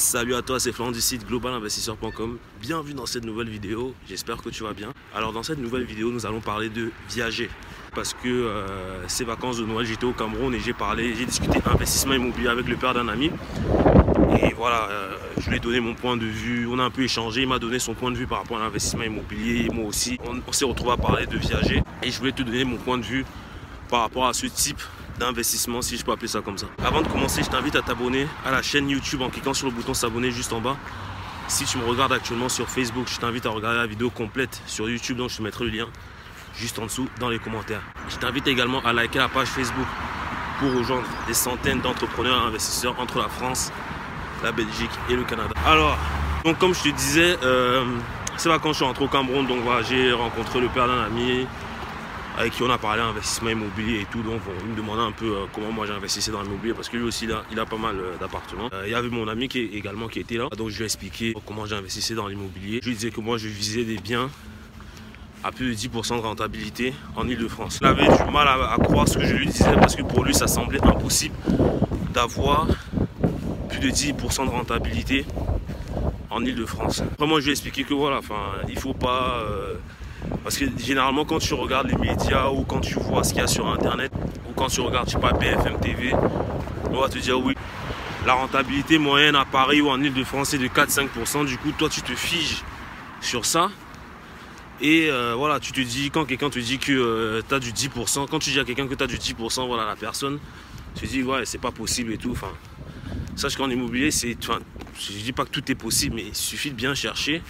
Salut à toi, c'est Florent du site globalinvestisseur.com. Bienvenue dans cette nouvelle vidéo, j'espère que tu vas bien. Alors dans cette nouvelle vidéo, nous allons parler de viager. Parce que euh, ces vacances de Noël, j'étais au Cameroun et j'ai parlé, j'ai discuté investissement immobilier avec le père d'un ami. Et voilà, euh, je lui ai donné mon point de vue, on a un peu échangé, il m'a donné son point de vue par rapport à l'investissement immobilier, et moi aussi. On, on s'est retrouvé à parler de viager et je voulais te donner mon point de vue par rapport à ce type d'investissement, si je peux appeler ça comme ça. Avant de commencer, je t'invite à t'abonner à la chaîne YouTube en cliquant sur le bouton s'abonner juste en bas. Si tu me regardes actuellement sur Facebook, je t'invite à regarder la vidéo complète sur YouTube, donc je te mettrai le lien juste en dessous dans les commentaires. Je t'invite également à liker la page Facebook pour rejoindre des centaines d'entrepreneurs et investisseurs entre la France, la Belgique et le Canada. Alors, donc comme je te disais, euh, c'est vacances, je suis rentré au Cameroun, donc voilà, j'ai rencontré le père d'un ami, avec qui on a parlé investissement immobilier et tout. Donc il me demandait un peu euh, comment moi j'investissais dans l'immobilier parce que lui aussi il a pas mal euh, d'appartements. Euh, il y avait mon ami qui est également qui était là. Donc je lui ai expliqué comment j'investissais dans l'immobilier. Je lui disais que moi je visais des biens à plus de 10% de rentabilité en Ile-de-France. Il avait du mal à, croire ce que je lui disais parce que pour lui ça semblait impossible d'avoir plus de 10% de rentabilité en Ile-de-France. Moi je lui ai expliqué que voilà, enfin il faut pas parce que généralement, quand tu regardes les médias ou quand tu vois ce qu'il y a sur Internet ou quand tu regardes, je sais pas, BFM TV, on va te dire oui, la rentabilité moyenne à Paris ou en Ile-de-France est de 4-5%. Du coup, toi, tu te figes sur ça. Et euh, voilà, tu te dis, quand quelqu'un te dit que euh, tu as du 10%, quand tu dis à quelqu'un que tu as du 10%, voilà, la personne, tu te dis, ouais, c'est pas possible et tout. Enfin, sache qu'en immobilier, c'est. Je dis pas que tout est possible, mais il suffit de bien chercher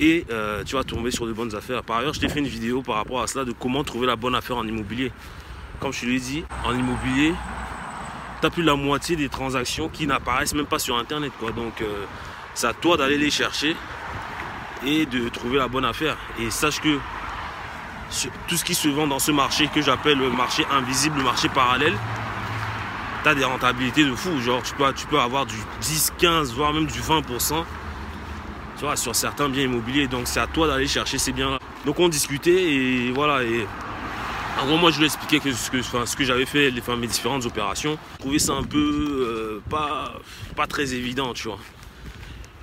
et euh, tu vas tomber sur de bonnes affaires. Par ailleurs, je t'ai fait une vidéo par rapport à cela de comment trouver la bonne affaire en immobilier. Comme je te l'ai dit, en immobilier, tu as plus la moitié des transactions qui n'apparaissent même pas sur Internet. Quoi. Donc, euh, c'est à toi d'aller les chercher et de trouver la bonne affaire. Et sache que tout ce qui se vend dans ce marché que j'appelle le marché invisible, le marché parallèle, tu as des rentabilités de fou. Genre, tu peux, tu peux avoir du 10, 15, voire même du 20% tu vois, sur certains biens immobiliers. Donc c'est à toi d'aller chercher ces biens-là. Donc on discutait et voilà. Et en gros, moi je lui expliquais que ce que, enfin, ce que j'avais fait, les, enfin, mes différentes opérations. Je trouvais ça un peu euh, pas, pas très évident, tu vois.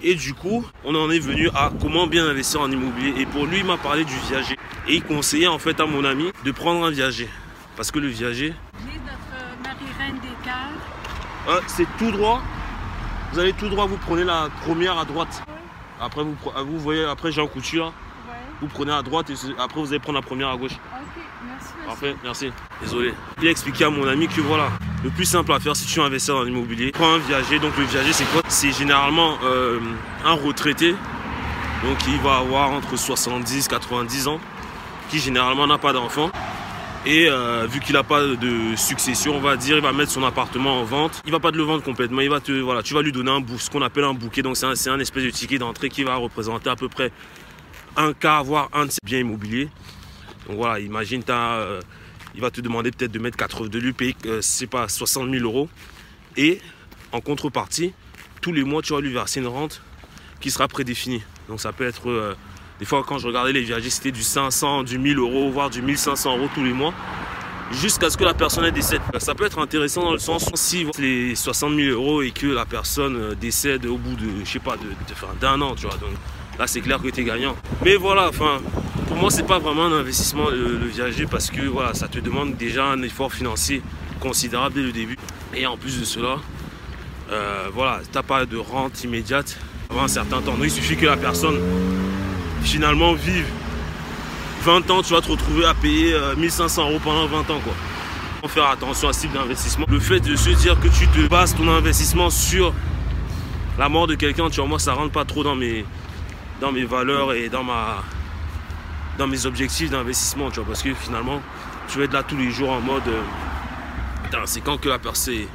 Et du coup, on en est venu à comment bien investir en immobilier. Et pour lui, il m'a parlé du viager. Et il conseillait en fait à mon ami de prendre un viager. Parce que le viager. notre Marie-Reine des Cœurs. Hein, c'est tout droit. Vous allez tout droit, vous prenez la première à droite. Après, vous, vous voyez, après Jean Couture, Ouais. vous prenez à droite et après vous allez prendre la première à gauche. Ok, merci. Parfait, merci. Désolé. Il a expliqué à mon ami que voilà, le plus simple à faire si tu veux investir dans l'immobilier, prends un viager. Donc le viager, c'est quoi? C'est généralement euh, un retraité, donc il va avoir entre 70 90 ans, qui généralement n'a pas d'enfant. Et euh, vu qu'il n'a pas de succession, on va dire, il va mettre son appartement en vente. Il va pas te le vendre complètement. Il va te, voilà, tu vas lui donner un bou- ce qu'on appelle un bouquet. Donc c'est un, espèce de ticket d'entrée qui va représenter à peu près un quart, voire un de ses biens immobiliers. Donc voilà, imagine, euh, il va te demander peut-être de mettre 80, de lui payer, euh, c'est pas 60 000 euros. Et en contrepartie, tous les mois, tu vas lui verser une rente qui sera prédéfinie. Donc ça peut être, euh, des fois quand je regardais les viagers, c'était du 500, du 1000 euros, voire du 1500 euros tous les mois, jusqu'à ce que la personne décède. Ça peut être intéressant dans le sens si les 60 000 euros et que la personne euh, décède au bout de, je sais pas, d'un an, tu vois. Donc là, c'est clair que tu es gagnant. Mais voilà, enfin, pour moi, c'est pas vraiment un investissement le, viager parce que voilà, ça te demande déjà un effort financier considérable dès le début. Et en plus de cela, euh, voilà, t'as pas de rente immédiate avant un certain temps. Donc il suffit que la personne finalement vive 20 ans, tu vas te retrouver à payer euh, 1500 euros pendant 20 ans quoi. Faut faire attention à ce type d'investissement. Le fait de se dire que tu te bases ton investissement sur la mort de quelqu'un, tu vois, moi ça rentre pas trop dans mes, dans mes valeurs et dans ma dans mes objectifs d'investissement, tu vois, parce que finalement, tu vas être là tous les jours en mode euh, c'est quand que la personne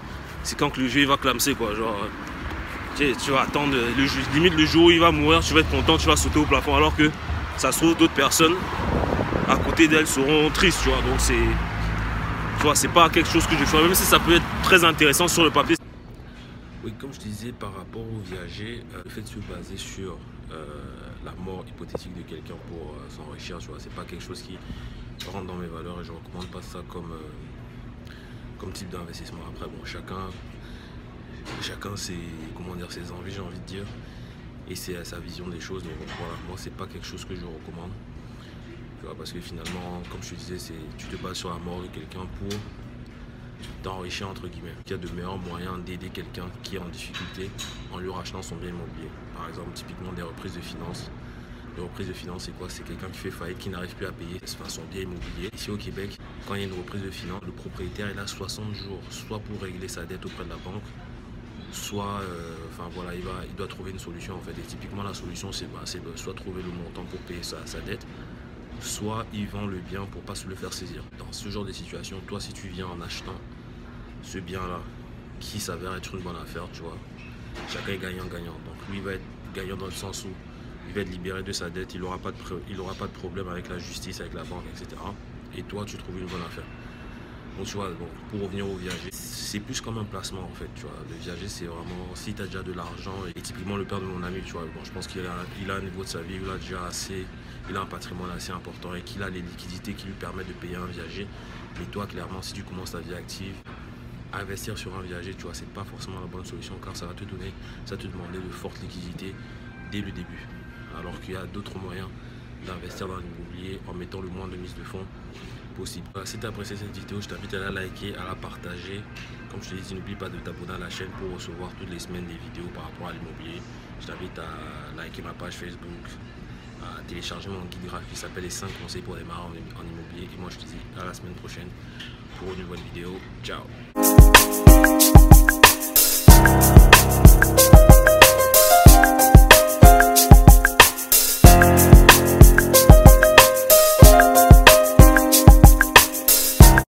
c'est quand que le jeu va clamser quoi, genre euh, tu, vas attendre limite le jour où il va mourir, tu vas être content, tu vas sauter au plafond alors que ça se trouve d'autres personnes à côté d'elles seront tristes, tu vois. Donc c'est tu vois, c'est pas quelque chose que je fais même si ça peut être très intéressant sur le papier. Oui, comme je disais par rapport au viager, euh, le fait de se baser sur euh, la mort hypothétique de quelqu'un pour euh, s'enrichir, tu vois, c'est pas quelque chose qui rentre dans mes valeurs et je recommande pas ça comme, euh, comme type d'investissement. Après, bon, chacun, chacun ses, comment dire, ses envies, j'ai envie de dire, et c'est sa vision des choses. Donc voilà, moi, c'est pas quelque chose que je recommande. parce que finalement, comme je te disais, tu te bases sur la mort de quelqu'un pour t'enrichir entre guillemets. Il y a de meilleurs moyens d'aider quelqu'un qui est en difficulté en lui rachetant son bien immobilier. Par exemple, typiquement des reprises de finances. Les reprises de finances, c'est quoi? C'est quelqu'un qui fait faillite, qui n'arrive plus à payer son bien immobilier. Ici au Québec, quand il y a une reprise de finances, le propriétaire il a 60 jours, soit pour régler sa dette auprès de la banque, soit euh, voilà, il, va, il doit trouver une solution en fait. Et typiquement la solution c'est bah, soit trouver le montant pour payer sa, dette, soit il vend le bien pour pas se le faire saisir. Dans ce genre de situation, toi si tu viens en achetant ce bien-là, qui s'avère être une bonne affaire, tu vois, chacun est gagnant-gagnant. Donc lui il va être gagnant dans le sens où il va être libéré de sa dette, il n'aura pas de problème avec la justice, avec la banque, etc. Et toi, tu trouves une bonne affaire. Donc tu vois, pour revenir au viager, c'est plus comme un placement en fait, tu vois. Le viager, c'est vraiment, si tu as déjà de l'argent, et typiquement le père de mon ami, tu vois, bon, je pense qu'il a, il a un niveau de sa vie, il a déjà assez, il a un patrimoine assez important et qu'il a les liquidités qui lui permettent de payer un viager. Mais toi, clairement, si tu commences ta vie active, investir sur un viager, tu vois, c'est pas forcément la bonne solution car ça va te donner, ça va te demander de fortes liquidités dès le début. Alors qu'il y a d'autres moyens d'investir dans l'immobilier en mettant le moins de mise de fonds possible. Si tu as apprécié cette vidéo, je t'invite à la liker, à la partager. Comme je te dit, n'oublie pas de t'abonner à la chaîne pour recevoir toutes les semaines des vidéos par rapport à l'immobilier. Je t'invite à liker ma page Facebook, à télécharger mon guide graphique qui s'appelle les 5 conseils pour démarrer en immobilier. Et moi, je te dis à la semaine prochaine pour une nouvelle vidéo. Ciao